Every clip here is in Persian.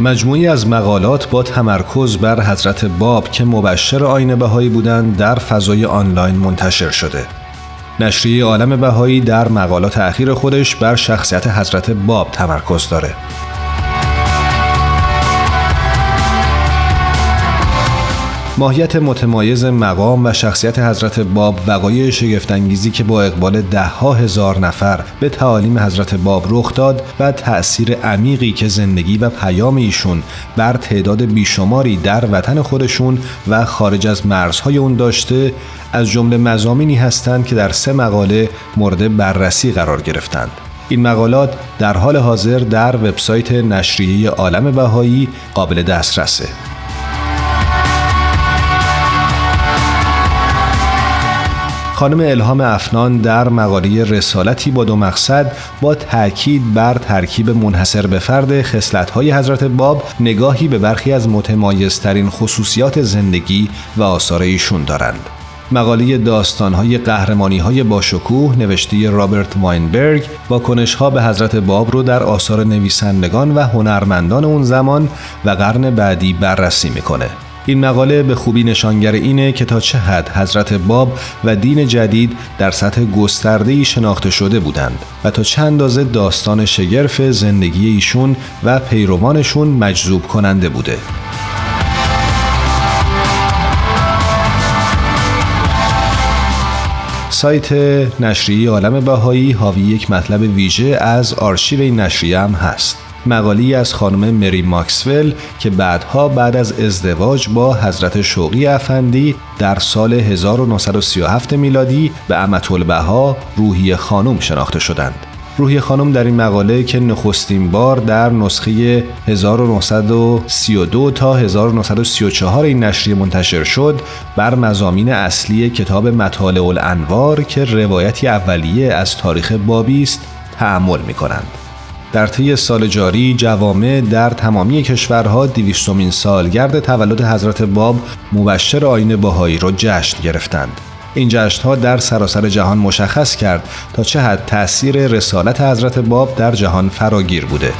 مجموعی از مقالات با تمرکز بر حضرت باب که مبشر آین بهایی بودند در فضای آنلاین منتشر شده. نشریه عالم بهایی در مقالات اخیر خودش بر شخصیت حضرت باب تمرکز داره. ماهیت متمایز مقام و شخصیت حضرت باب وقایع شگفتانگیزی که با اقبال دهها هزار نفر به تعالیم حضرت باب رخ داد و تأثیر عمیقی که زندگی و پیام ایشون بر تعداد بیشماری در وطن خودشون و خارج از مرزهای اون داشته از جمله مزامینی هستند که در سه مقاله مورد بررسی قرار گرفتند. این مقالات در حال حاضر در وبسایت نشریه عالم بهایی قابل دسترسه. خانم الهام افنان در مقاله رسالتی با دو مقصد با تاکید بر ترکیب منحصر به فرد خصلت‌های حضرت باب نگاهی به برخی از متمایزترین خصوصیات زندگی و آثار ایشون دارند. مقاله داستانهای قهرمانی های باشکوه نوشته رابرت واینبرگ با کنشها به حضرت باب رو در آثار نویسندگان و هنرمندان اون زمان و قرن بعدی بررسی می‌کنه. این مقاله به خوبی نشانگر اینه که تا چه حد حضرت باب و دین جدید در سطح گسترده‌ای شناخته شده بودند و تا چند اندازه داستان شگرف زندگی ایشون و پیروانشون مجذوب کننده بوده. سایت نشریه عالم بهایی حاوی یک مطلب ویژه از آرشیو این نشریه هم هست. مقالی از خانم مری ماکسول که بعدها بعد از ازدواج با حضرت شوقی افندی در سال 1937 میلادی به امت البها روحی خانم شناخته شدند. روحی خانم در این مقاله که نخستین بار در نسخه 1932 تا 1934 این نشریه منتشر شد بر مزامین اصلی کتاب مطالع الانوار که روایتی اولیه از تاریخ بابی است تحمل می کنند. در طی سال جاری جوامع در تمامی کشورها دیویستومین سالگرد تولد حضرت باب مبشر آین باهایی را جشن گرفتند. این جشنها در سراسر جهان مشخص کرد تا چه حد تأثیر رسالت حضرت باب در جهان فراگیر بوده.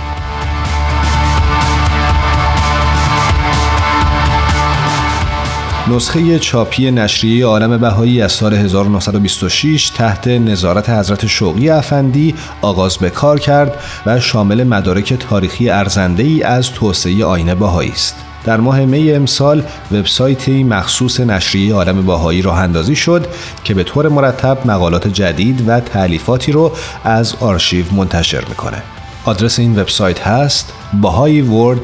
نسخه چاپی نشریه عالم بهایی از سال 1926 تحت نظارت حضرت شوقی افندی آغاز به کار کرد و شامل مدارک تاریخی ارزنده ای از توسعه آینه بهایی است. در ماه می امسال وبسایتی مخصوص نشریه عالم باهایی راه اندازی شد که به طور مرتب مقالات جدید و تعلیفاتی رو از آرشیو منتشر می‌کنه. آدرس این وبسایت هست bahaiworld